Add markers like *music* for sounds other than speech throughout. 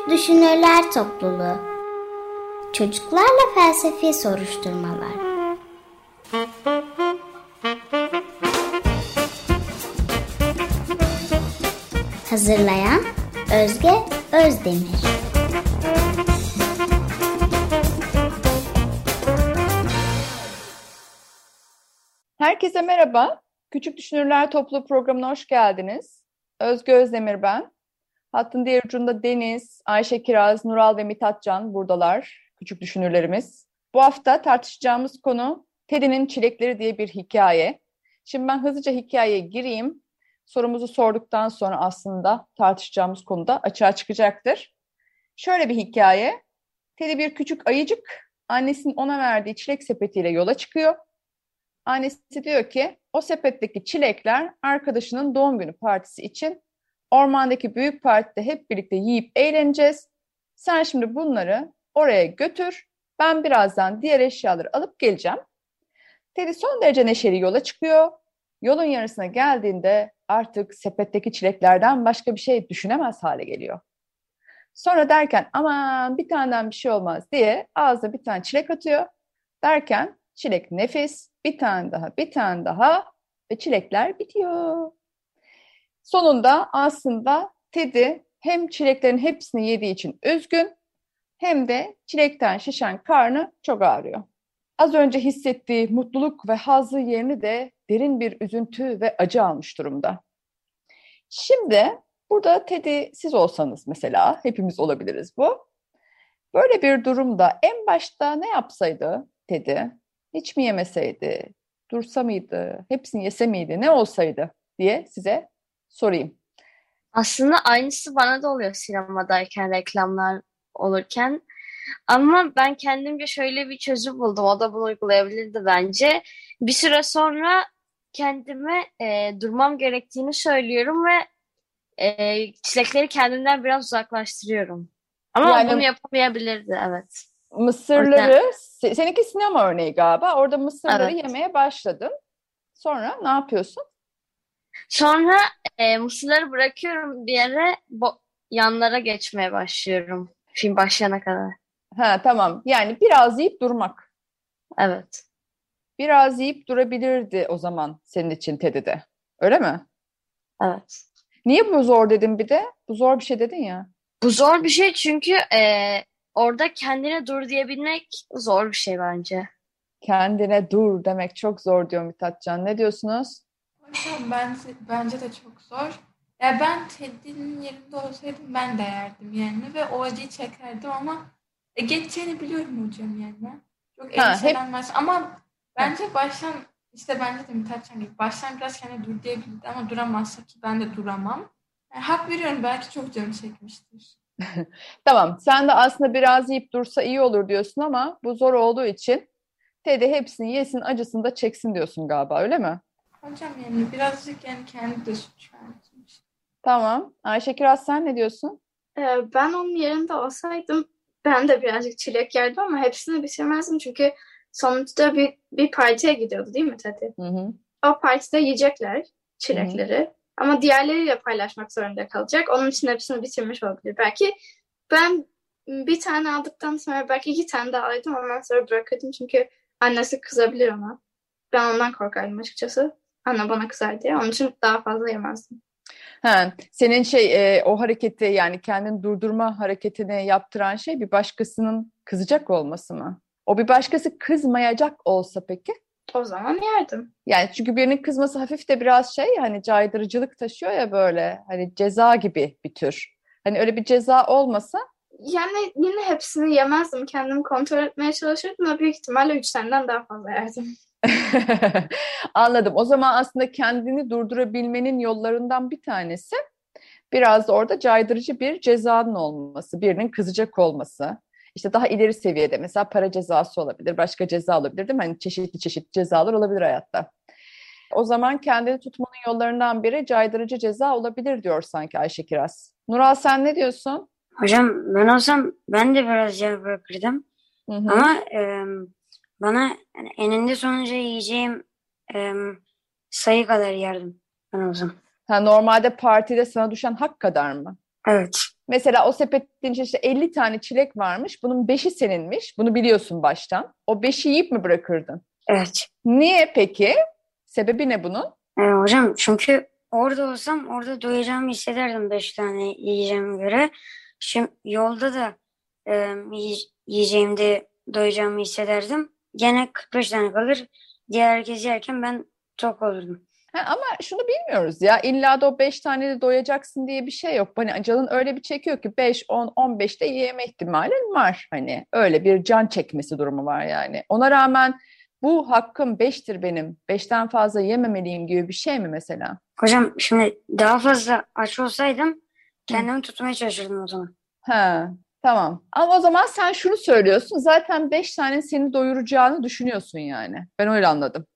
Küçük Düşünürler Topluluğu Çocuklarla Felsefi Soruşturmalar Hazırlayan Özge Özdemir Herkese merhaba. Küçük Düşünürler Topluluğu programına hoş geldiniz. Özge Özdemir ben. Hattın diğer ucunda Deniz, Ayşe Kiraz, Nural ve Mithatcan buradalar. Küçük düşünürlerimiz. Bu hafta tartışacağımız konu Teddy'nin Çilekleri diye bir hikaye. Şimdi ben hızlıca hikayeye gireyim. Sorumuzu sorduktan sonra aslında tartışacağımız konuda açığa çıkacaktır. Şöyle bir hikaye. Teddy bir küçük ayıcık annesinin ona verdiği çilek sepetiyle yola çıkıyor. Annesi diyor ki o sepetteki çilekler arkadaşının doğum günü partisi için Ormandaki büyük partide hep birlikte yiyip eğleneceğiz. Sen şimdi bunları oraya götür. Ben birazdan diğer eşyaları alıp geleceğim. Teddy son derece neşeli yola çıkıyor. Yolun yarısına geldiğinde artık sepetteki çileklerden başka bir şey düşünemez hale geliyor. Sonra derken aman bir taneden bir şey olmaz diye ağzına bir tane çilek atıyor. Derken çilek nefis, bir tane daha, bir tane daha ve çilekler bitiyor. Sonunda aslında Teddy hem çileklerin hepsini yediği için üzgün hem de çilekten şişen karnı çok ağrıyor. Az önce hissettiği mutluluk ve hazzı yerini de derin bir üzüntü ve acı almış durumda. Şimdi burada Teddy siz olsanız mesela, hepimiz olabiliriz bu. Böyle bir durumda en başta ne yapsaydı Teddy? Hiç mi yemeseydi? Dursa mıydı? Hepsini yese miydi? Ne olsaydı diye size sorayım. Aslında aynısı bana da oluyor sinemadayken, reklamlar olurken. Ama ben kendimce şöyle bir çözüm buldum. O da bunu uygulayabilirdi bence. Bir süre sonra kendime e, durmam gerektiğini söylüyorum ve e, çilekleri kendimden biraz uzaklaştırıyorum. Ama yani, bunu yapamayabilirdi, evet. Mısırları, yüzden... seninki sinema örneği galiba. Orada mısırları evet. yemeye başladın. Sonra ne yapıyorsun? Sonra e, mısırları bırakıyorum bir yere yanlara geçmeye başlıyorum. Film başlayana kadar. Ha tamam. Yani biraz yiyip durmak. Evet. Biraz yiyip durabilirdi o zaman senin için Teddy'de. Öyle mi? Evet. Niye bu zor dedim bir de? Bu zor bir şey dedin ya. Bu zor bir şey çünkü e, orada kendine dur diyebilmek zor bir şey bence. Kendine dur demek çok zor diyor Mithatcan. Ne diyorsunuz? Hocam bence, bence de çok zor. Ya ben Teddy'nin yerinde olsaydım ben de yerdim yani ve o acıyı çekerdim ama e, geçeceğini biliyorum hocam yani. Çok endişelenmez hep... ama bence baştan işte bence de Mithatcan gibi baştan biraz kendi dur diyebilirdi ama duramazsa ki ben de duramam. Yani hak veriyorum belki çok canı çekmiştir. *laughs* tamam sen de aslında biraz yiyip dursa iyi olur diyorsun ama bu zor olduğu için Teddy hepsini yesin acısını da çeksin diyorsun galiba öyle mi? Hocam yani birazcık yani kendi de suç vermiş. Tamam. Ayşe Kiraz sen ne diyorsun? Ee, ben onun yerinde olsaydım ben de birazcık çilek yerdim ama hepsini bitirmezdim çünkü sonuçta bir, bir partiye gidiyordu değil mi Teddy? Hı hı. O partide yiyecekler çilekleri hı hı. ama diğerleriyle paylaşmak zorunda kalacak. Onun için hepsini bitirmiş olabilir. Belki ben bir tane aldıktan sonra belki iki tane daha aldım ondan sonra bırakırdım çünkü annesi kızabilir ona. Ben ondan korkardım açıkçası anne bana kızar diye. Onun için daha fazla yemezdim. Ha, senin şey e, o hareketi yani kendini durdurma hareketini yaptıran şey bir başkasının kızacak olması mı? O bir başkası kızmayacak olsa peki? O zaman yerdim. Yani çünkü birinin kızması hafif de biraz şey hani caydırıcılık taşıyor ya böyle hani ceza gibi bir tür. Hani öyle bir ceza olmasa yani yine hepsini yemezdim. Kendimi kontrol etmeye çalışırdım ama büyük ihtimalle üç taneden daha fazla yerdim. *laughs* Anladım. O zaman aslında kendini durdurabilmenin yollarından bir tanesi biraz da orada caydırıcı bir cezanın olması, birinin kızacak olması. İşte daha ileri seviyede mesela para cezası olabilir, başka ceza olabilir değil mi? Hani çeşitli çeşitli cezalar olabilir hayatta. O zaman kendini tutmanın yollarından biri caydırıcı ceza olabilir diyor sanki Ayşe Kiraz. Nural sen ne diyorsun? Hocam ben olsam ben de biraz yer bırakırdım. Hı hı. Ama e, bana yani eninde sonunda yiyeceğim e, sayı kadar yardım ben olsam. Ha, normalde partide sana düşen hak kadar mı? Evet. Mesela o sepetin işte 50 tane çilek varmış. Bunun 5'i seninmiş. Bunu biliyorsun baştan. O 5'i yiyip mi bırakırdın? Evet. Niye peki? Sebebi ne bunun? Ee, hocam çünkü orada olsam orada doyacağımı hissederdim 5 tane yiyeceğime göre. Şimdi yolda da e, yiyeceğimde doyacağımı hissederdim. Gene 45 tane kalır. Diğer herkes yerken ben tok olurdum. Ha, ama şunu bilmiyoruz ya illa da o 5 tane de doyacaksın diye bir şey yok. Hani canın öyle bir çekiyor ki 5, 10, 15 de yiyeme ihtimalin var. Hani öyle bir can çekmesi durumu var yani. Ona rağmen bu hakkım 5'tir benim. 5'ten fazla yememeliyim gibi bir şey mi mesela? Hocam şimdi daha fazla aç olsaydım kendimi Hı. tutmaya çalışırdım o zaman. Ha, tamam. Ama o zaman sen şunu söylüyorsun. Zaten 5 tane seni doyuracağını düşünüyorsun yani. Ben öyle anladım.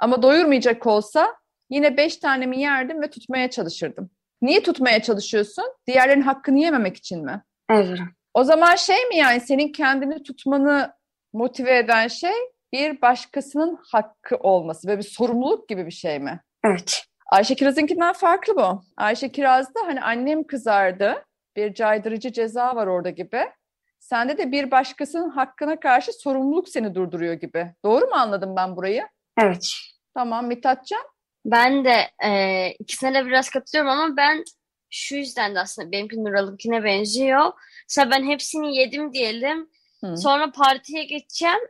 Ama doyurmayacak olsa Yine beş tanemi yerdim ve tutmaya çalışırdım. Niye tutmaya çalışıyorsun? Diğerlerin hakkını yememek için mi? Evet. O zaman şey mi yani senin kendini tutmanı motive eden şey bir başkasının hakkı olması ve bir sorumluluk gibi bir şey mi? Evet. Ayşe Kiraz'ınkinden farklı bu. Ayşe Kiraz'da hani annem kızardı. Bir caydırıcı ceza var orada gibi. Sende de bir başkasının hakkına karşı sorumluluk seni durduruyor gibi. Doğru mu anladım ben burayı? Evet. Tamam Mithatcan? Ben de e, ikisine de biraz katılıyorum ama ben şu yüzden de aslında benimki Nural'ınkine benziyor. Mesela ben hepsini yedim diyelim. Hı. Sonra partiye geçeceğim.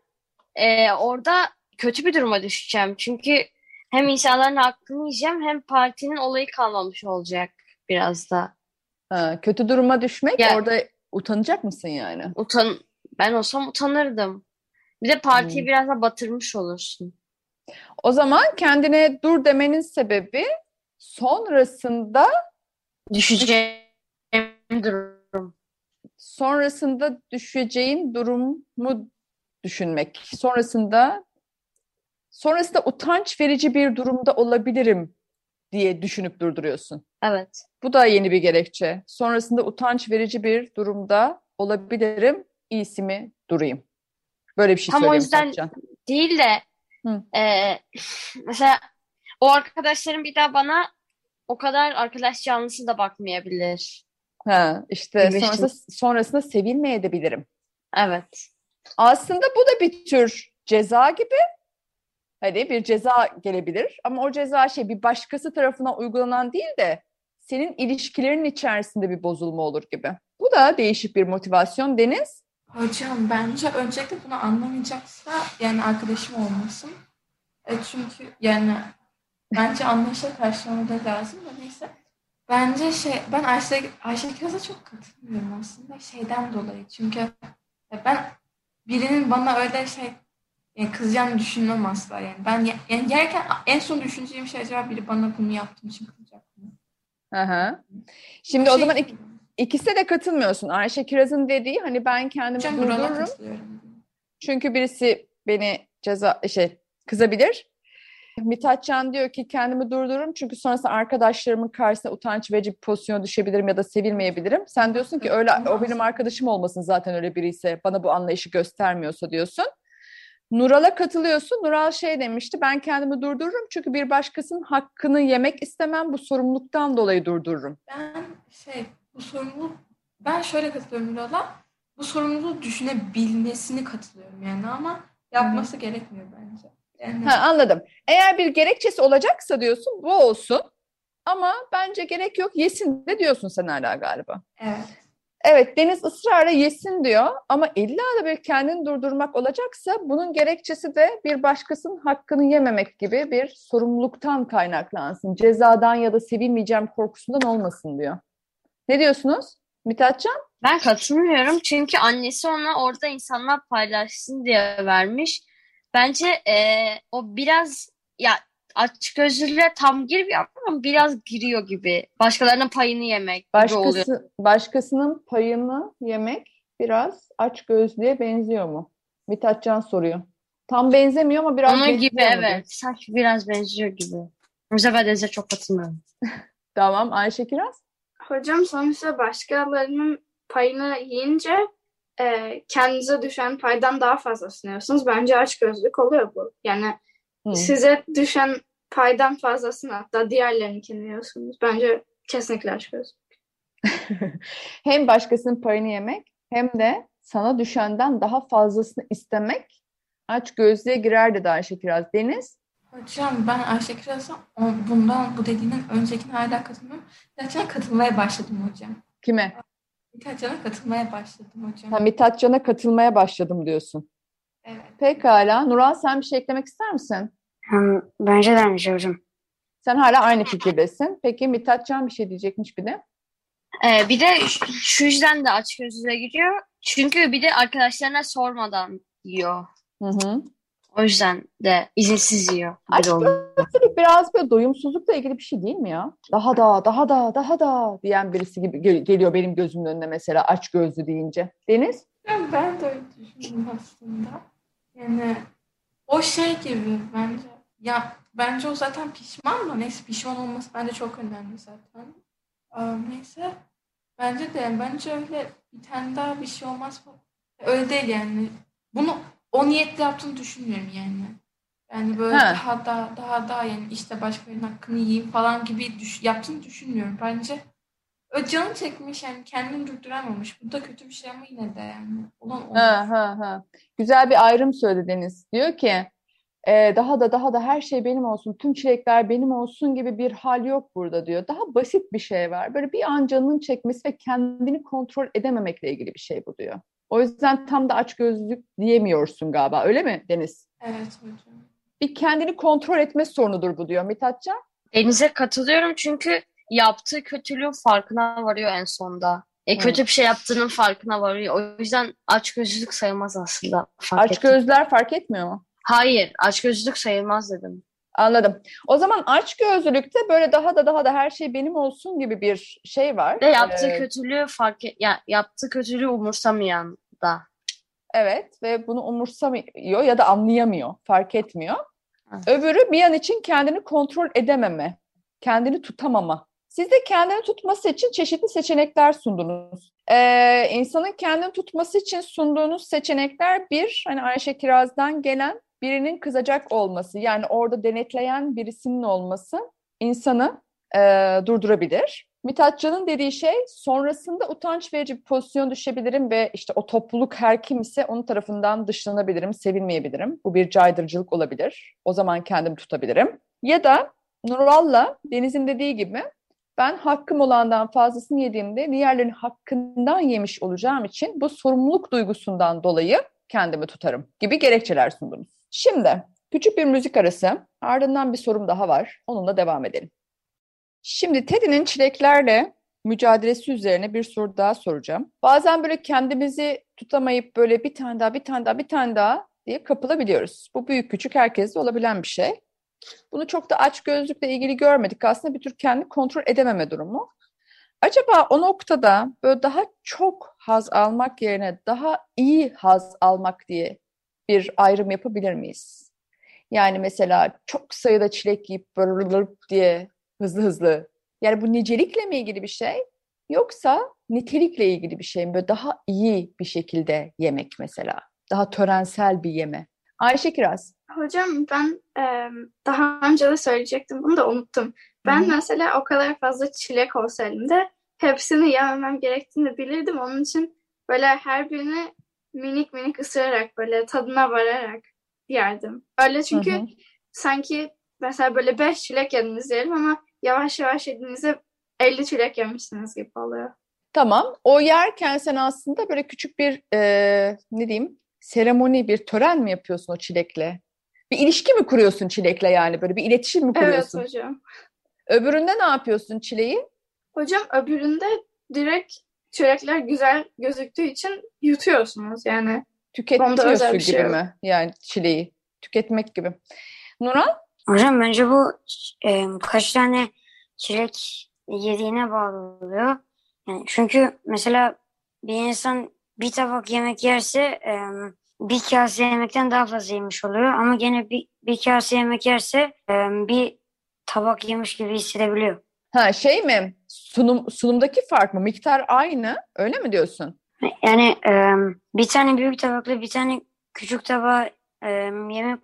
E, orada kötü bir duruma düşeceğim. Çünkü hem insanların hakkını yiyeceğim hem partinin olayı kalmamış olacak biraz da. Ha, kötü duruma düşmek ya, orada utanacak mısın yani? Utan ben olsam utanırdım. Bir de partiyi hmm. biraz da batırmış olursun. O zaman kendine dur demenin sebebi sonrasında düşeceğim durum. Sonrasında düşeceğin durumu düşünmek. Sonrasında sonrasında utanç verici bir durumda olabilirim diye düşünüp durduruyorsun. Evet. Bu da yeni bir gerekçe. Sonrasında utanç verici bir durumda olabilirim. İyisi mi durayım? Böyle bir şey Tam o yüzden Satcan. değil de ee, mesela o arkadaşlarım bir daha bana o kadar arkadaş canlısı da bakmayabilir. Ha, işte sonrasında, sonrasında sevilmeyebilirim. Evet. Aslında bu da bir tür ceza gibi. Hani bir ceza gelebilir ama o ceza şey bir başkası tarafından uygulanan değil de senin ilişkilerin içerisinde bir bozulma olur gibi. Bu da değişik bir motivasyon Deniz. Hocam bence öncelikle bunu anlamayacaksa yani arkadaşım olmasın. E çünkü yani bence anlaşa karşılamada lazım da neyse. Bence şey ben Ayşe, Ayşe Kiraz'a çok katılmıyorum aslında şeyden dolayı. Çünkü ben birinin bana öyle şey yani kızacağını düşünmem asla yani. Ben yani yerken en son düşüneceğim şey acaba biri bana bunu yaptığım için kızacak mı? Hı. Şimdi o, o şey, zaman ik, İkisi de katılmıyorsun. Ayşe Kiraz'ın dediği hani ben kendimi durdururum. Çünkü birisi beni ceza şey kızabilir. Mithatcan diyor ki kendimi durdururum çünkü sonrasında arkadaşlarımın karşısına utanç verici bir pozisyona düşebilirim ya da sevilmeyebilirim. Sen diyorsun ki öyle o benim arkadaşım olmasın zaten öyle biri ise bana bu anlayışı göstermiyorsa diyorsun. Nural'a katılıyorsun. Nural şey demişti ben kendimi durdururum çünkü bir başkasının hakkını yemek istemem bu sorumluluktan dolayı durdururum. Ben şey bu sorumluluk ben şöyle katılıyorum Nural'a. Bu sorumluluğu düşünebilmesini katılıyorum yani ama yapması Hı. gerekmiyor bence. Yani... Ha, anladım. Eğer bir gerekçesi olacaksa diyorsun bu olsun. Ama bence gerek yok yesin de diyorsun sen hala galiba. Evet. Evet Deniz ısrarla yesin diyor ama illa da bir kendini durdurmak olacaksa bunun gerekçesi de bir başkasının hakkını yememek gibi bir sorumluluktan kaynaklansın. Cezadan ya da sevilmeyeceğim korkusundan olmasın diyor. Ne diyorsunuz Mithatcan? Ben katılmıyorum çünkü annesi ona orada insanlar paylaşsın diye vermiş. Bence e, o biraz ya açık gözlülüğe tam girmiyor ama biraz giriyor gibi. Başkalarının payını yemek Başkası, gibi oluyor. Başkasının payını yemek biraz aç gözlüğe benziyor mu? Mithatcan soruyor. Tam benzemiyor ama biraz Onun gibi evet. Sanki biraz benziyor gibi. Mesela ben Deniz'e çok katılmıyorum. *laughs* tamam Ayşe Kiraz? Hocam sonuçta başkalarının payını yiyince e, kendinize düşen paydan daha fazla sunuyorsunuz. Bence aç gözlük oluyor bu. Yani hmm. size düşen paydan fazlasını hatta diğerlerinkini yiyorsunuz. Bence kesinlikle aç gözlük. *laughs* hem başkasının payını yemek hem de sana düşenden daha fazlasını istemek aç gözlüğe girer dedi Ayşe Kiraz. Deniz? Hocam ben Ayşe Kiraz'a bundan bu dediğinin öncekine hala katılmıyorum. Gerçekten katılmaya başladım hocam. Kime? Mithat katılmaya başladım hocam. Ha, Mithat katılmaya başladım diyorsun. Evet. Pekala. Nural sen bir şey eklemek ister misin? Bence de aynı şey hocam. Sen hala aynı fikirdesin. Peki Mithat bir şey diyecekmiş bir de. Ee, bir de şu yüzden de aç gözlüğe giriyor. Çünkü bir de arkadaşlarına sormadan yiyor. Hı hı. O yüzden de izinsiz yiyor. Aç gözlülük biraz böyle doyumsuzlukla ilgili bir şey değil mi ya? Daha da, daha da, daha da diyen birisi gibi gel- geliyor benim gözümün önüne mesela aç gözlü deyince. Deniz? Ben, ben de öyle düşündüm aslında. Yani o şey gibi bence. Ya bence o zaten pişman mı? Neyse pişman olması bence çok önemli zaten. Ee, neyse. Bence de bence öyle bir tane daha bir şey olmaz. Öyle değil yani. Bunu o niyetle yaptığını düşünmüyorum yani. Yani böyle ha. daha da daha da yani işte başkalarının hakkını yiyeyim falan gibi düş, yaptığını düşünmüyorum. Bence o canı çekmiş yani kendini durduramamış. Bu da kötü bir şey ama yine de yani. Olan ha, ha, ha. Güzel bir ayrım söyledi Deniz. Diyor ki e, daha da daha da her şey benim olsun, tüm çilekler benim olsun gibi bir hal yok burada diyor. Daha basit bir şey var. Böyle bir an canının çekmesi ve kendini kontrol edememekle ilgili bir şey bu diyor. O yüzden tam da aç gözlük diyemiyorsun galiba. Öyle mi Deniz? Evet hocam. Bir kendini kontrol etme sorunudur bu diyor Mithatcan. Deniz'e katılıyorum çünkü yaptığı kötülüğün farkına varıyor en sonda. E, kötü bir şey yaptığının farkına varıyor. O yüzden aç gözlülük sayılmaz aslında. Fark aç gözler fark etmiyor mu? Hayır, aç gözlülük sayılmaz dedim. Anladım. O zaman aç gözlülükte böyle daha da daha da her şey benim olsun gibi bir şey var. Ve yaptığı ee, kötülüğü fark et, ya yaptığı kötülüğü umursamayan da. Evet ve bunu umursamıyor ya da anlayamıyor, fark etmiyor. Evet. Öbürü bir an için kendini kontrol edememe, kendini tutamama. Siz de kendini tutması için çeşitli seçenekler sundunuz. Ee, insanın kendini tutması için sunduğunuz seçenekler bir, hani Ayşe Kiraz'dan gelen birinin kızacak olması yani orada denetleyen birisinin olması insanı e, durdurabilir. Mithatcan'ın dediği şey sonrasında utanç verici bir pozisyon düşebilirim ve işte o topluluk her kim ise onun tarafından dışlanabilirim, sevilmeyebilirim. Bu bir caydırıcılık olabilir. O zaman kendimi tutabilirim. Ya da Nural'la Deniz'in dediği gibi ben hakkım olandan fazlasını yediğimde diğerlerinin hakkından yemiş olacağım için bu sorumluluk duygusundan dolayı kendimi tutarım gibi gerekçeler sundunuz. Şimdi küçük bir müzik arası ardından bir sorum daha var. Onunla devam edelim. Şimdi Teddy'nin çileklerle mücadelesi üzerine bir soru daha soracağım. Bazen böyle kendimizi tutamayıp böyle bir tane daha, bir tane daha, bir tane daha diye kapılabiliyoruz. Bu büyük küçük herkeste olabilen bir şey. Bunu çok da aç gözlükle ilgili görmedik. Aslında bir tür kendi kontrol edememe durumu. Acaba o noktada böyle daha çok haz almak yerine daha iyi haz almak diye bir ayrım yapabilir miyiz? Yani mesela çok sayıda çilek yiyip böyle diye hızlı hızlı. Yani bu nicelikle mi ilgili bir şey? Yoksa nitelikle ilgili bir şey mi? Böyle daha iyi bir şekilde yemek mesela. Daha törensel bir yeme. Ayşe Kiraz. Hocam ben e, daha önce de söyleyecektim bunu da unuttum. Ben Hı-hı. mesela o kadar fazla çilek olsa elimde hepsini yememem gerektiğini bilirdim. Onun için böyle her birini minik minik ısırarak böyle tadına vararak yerdim. Öyle çünkü Hı-hı. sanki mesela böyle beş çilek yediniz diyelim ama yavaş yavaş yediğinizde 50 çilek yemişsiniz gibi oluyor. Tamam. O yerken sen aslında böyle küçük bir e, ne diyeyim seremoni, bir tören mi yapıyorsun o çilekle? Bir ilişki mi kuruyorsun çilekle yani? Böyle bir iletişim mi kuruyorsun? Evet hocam. Öbüründe ne yapıyorsun çileği? Hocam öbüründe direkt çilekler güzel gözüktüğü için yutuyorsunuz yani. Tüketiyorsun gibi şey mi? Yani çileği. Tüketmek gibi. Nuran? Hocam bence bu e, kaç tane çilek yediğine bağlı oluyor. Yani çünkü mesela bir insan bir tabak yemek yerse e, bir kase yemekten daha fazla yemiş oluyor. Ama gene bir, bir kase yemek yerse e, bir tabak yemiş gibi hissedebiliyor. Ha şey mi? Sunum sunumdaki fark mı? Miktar aynı. Öyle mi diyorsun? Yani e, bir tane büyük tabakla bir tane küçük tabağa e, yemek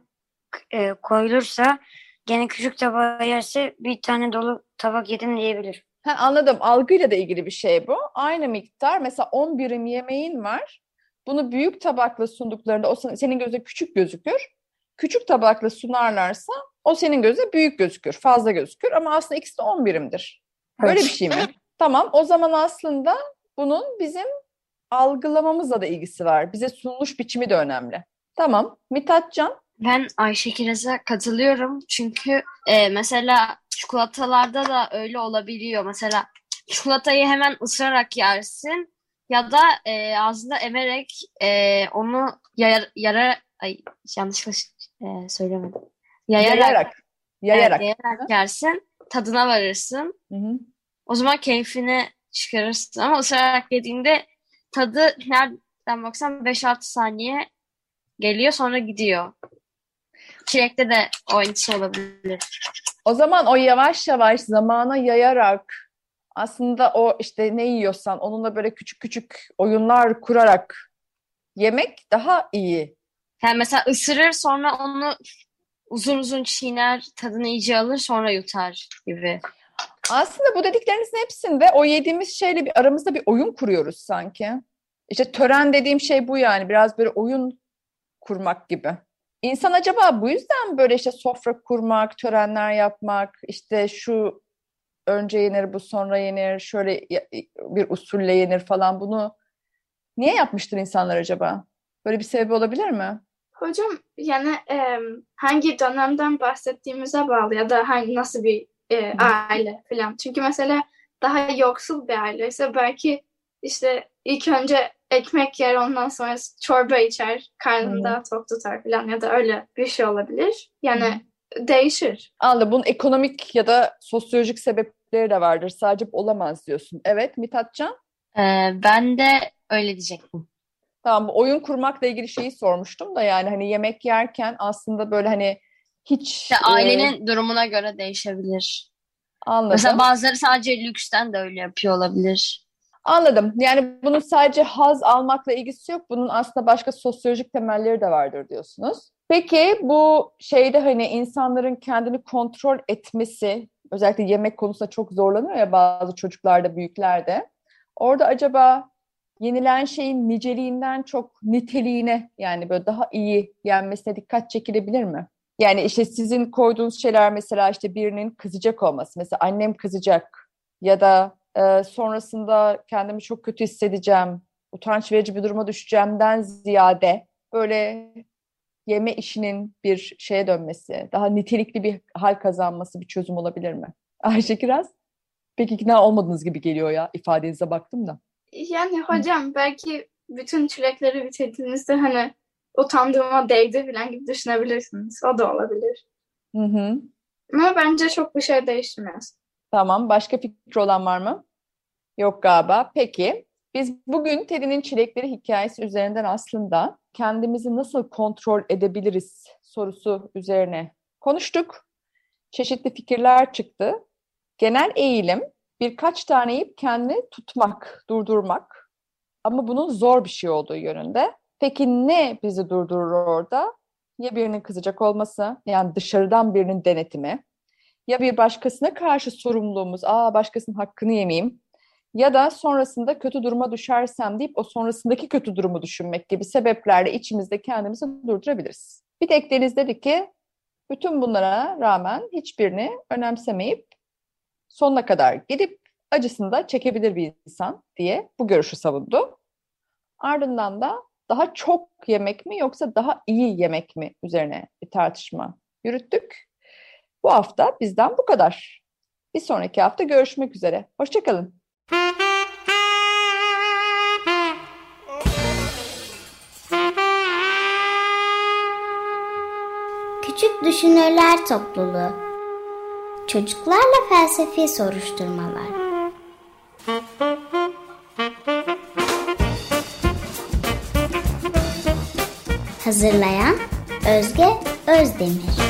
e, koyulursa gene küçük tabağı yerse bir tane dolu tabak yedim diyebilir. Ha, anladım. Algıyla da ilgili bir şey bu. Aynı miktar mesela 10 birim yemeğin var. Bunu büyük tabakla sunduklarında o senin göze küçük gözükür. Küçük tabakla sunarlarsa o senin göze büyük gözükür, fazla gözükür ama aslında ikisi de 10 birimdir. Böyle bir şey mi? Tamam. O zaman aslında bunun bizim algılamamızla da ilgisi var. Bize sunuluş biçimi de önemli. Tamam. Mithatcan? Ben Ayşe Kiraz'a katılıyorum. Çünkü e, mesela çikolatalarda da öyle olabiliyor. Mesela çikolatayı hemen ısırarak yersin ya da e, ağzında emerek e, onu yara, yara ay yanlışlıkla e, söylemedim. Yayarak. Yayarak. Yayarak, evet, yayarak yersin. Tadına varırsın. Hı hı. O zaman keyfini çıkarırsın. Ama ısırarak yediğinde tadı nereden baksan 5-6 saniye geliyor sonra gidiyor. Çilekte de o aynısı olabilir. O zaman o yavaş yavaş zamana yayarak aslında o işte ne yiyorsan onunla böyle küçük küçük oyunlar kurarak yemek daha iyi. Yani mesela ısırır sonra onu uzun uzun çiğner, tadını iyice alır sonra yutar gibi. Aslında bu dediklerinizin hepsinde o yediğimiz şeyle bir aramızda bir oyun kuruyoruz sanki. İşte tören dediğim şey bu yani biraz böyle oyun kurmak gibi. İnsan acaba bu yüzden böyle işte sofra kurmak, törenler yapmak, işte şu önce yenir, bu sonra yenir, şöyle bir usulle yenir falan bunu niye yapmıştır insanlar acaba? Böyle bir sebebi olabilir mi? Hocam yani e, hangi dönemden bahsettiğimize bağlı ya da hangi nasıl bir e, aile falan. Çünkü mesela daha yoksul bir aile ise belki işte ilk önce ekmek yer ondan sonra çorba içer karnını daha tok tutar falan ya da öyle bir şey olabilir. Yani hmm. değişir. Anladım. Bunun ekonomik ya da sosyolojik sebepleri de vardır. Sadece olamaz diyorsun. Evet Mithatcan? Ee, ben de öyle diyecektim. Tamam oyun kurmakla ilgili şeyi sormuştum da yani hani yemek yerken aslında böyle hani hiç... İşte ailenin e... durumuna göre değişebilir. Anladım. Mesela bazıları sadece lüksten de öyle yapıyor olabilir. Anladım. Yani bunun sadece haz almakla ilgisi yok. Bunun aslında başka sosyolojik temelleri de vardır diyorsunuz. Peki bu şeyde hani insanların kendini kontrol etmesi, özellikle yemek konusunda çok zorlanıyor ya bazı çocuklarda, büyüklerde. Orada acaba yenilen şeyin niceliğinden çok niteliğine yani böyle daha iyi yenmesine dikkat çekilebilir mi? Yani işte sizin koyduğunuz şeyler mesela işte birinin kızacak olması. Mesela annem kızacak ya da e, sonrasında kendimi çok kötü hissedeceğim, utanç verici bir duruma düşeceğimden ziyade böyle yeme işinin bir şeye dönmesi, daha nitelikli bir hal kazanması bir çözüm olabilir mi? *laughs* Ayşe Kiraz, pek ikna olmadığınız gibi geliyor ya ifadenize baktım da. Yani hocam belki bütün çilekleri bitirdiğinizde hani utandığıma değdi falan gibi düşünebilirsiniz. O da olabilir. Hı hı. Ama bence çok bir şey değişmez. Tamam. Başka fikri olan var mı? Yok galiba. Peki. Biz bugün Teddy'nin çilekleri hikayesi üzerinden aslında kendimizi nasıl kontrol edebiliriz sorusu üzerine konuştuk. Çeşitli fikirler çıktı. Genel eğilim birkaç tane yiyip kendini tutmak, durdurmak. Ama bunun zor bir şey olduğu yönünde. Peki ne bizi durdurur orada? Ya birinin kızacak olması, yani dışarıdan birinin denetimi, ya bir başkasına karşı sorumluluğumuz, aa başkasının hakkını yemeyeyim, ya da sonrasında kötü duruma düşersem deyip o sonrasındaki kötü durumu düşünmek gibi sebeplerle içimizde kendimizi durdurabiliriz. Bir tek Deniz dedi ki bütün bunlara rağmen hiçbirini önemsemeyip sonuna kadar gidip acısını da çekebilir bir insan diye bu görüşü savundu. Ardından da daha çok yemek mi yoksa daha iyi yemek mi üzerine bir tartışma yürüttük. Bu hafta bizden bu kadar. Bir sonraki hafta görüşmek üzere. Hoşçakalın. Küçük Düşünürler Topluluğu Çocuklarla Felsefi Soruşturmalar. Hazırlayan Özge Özdemir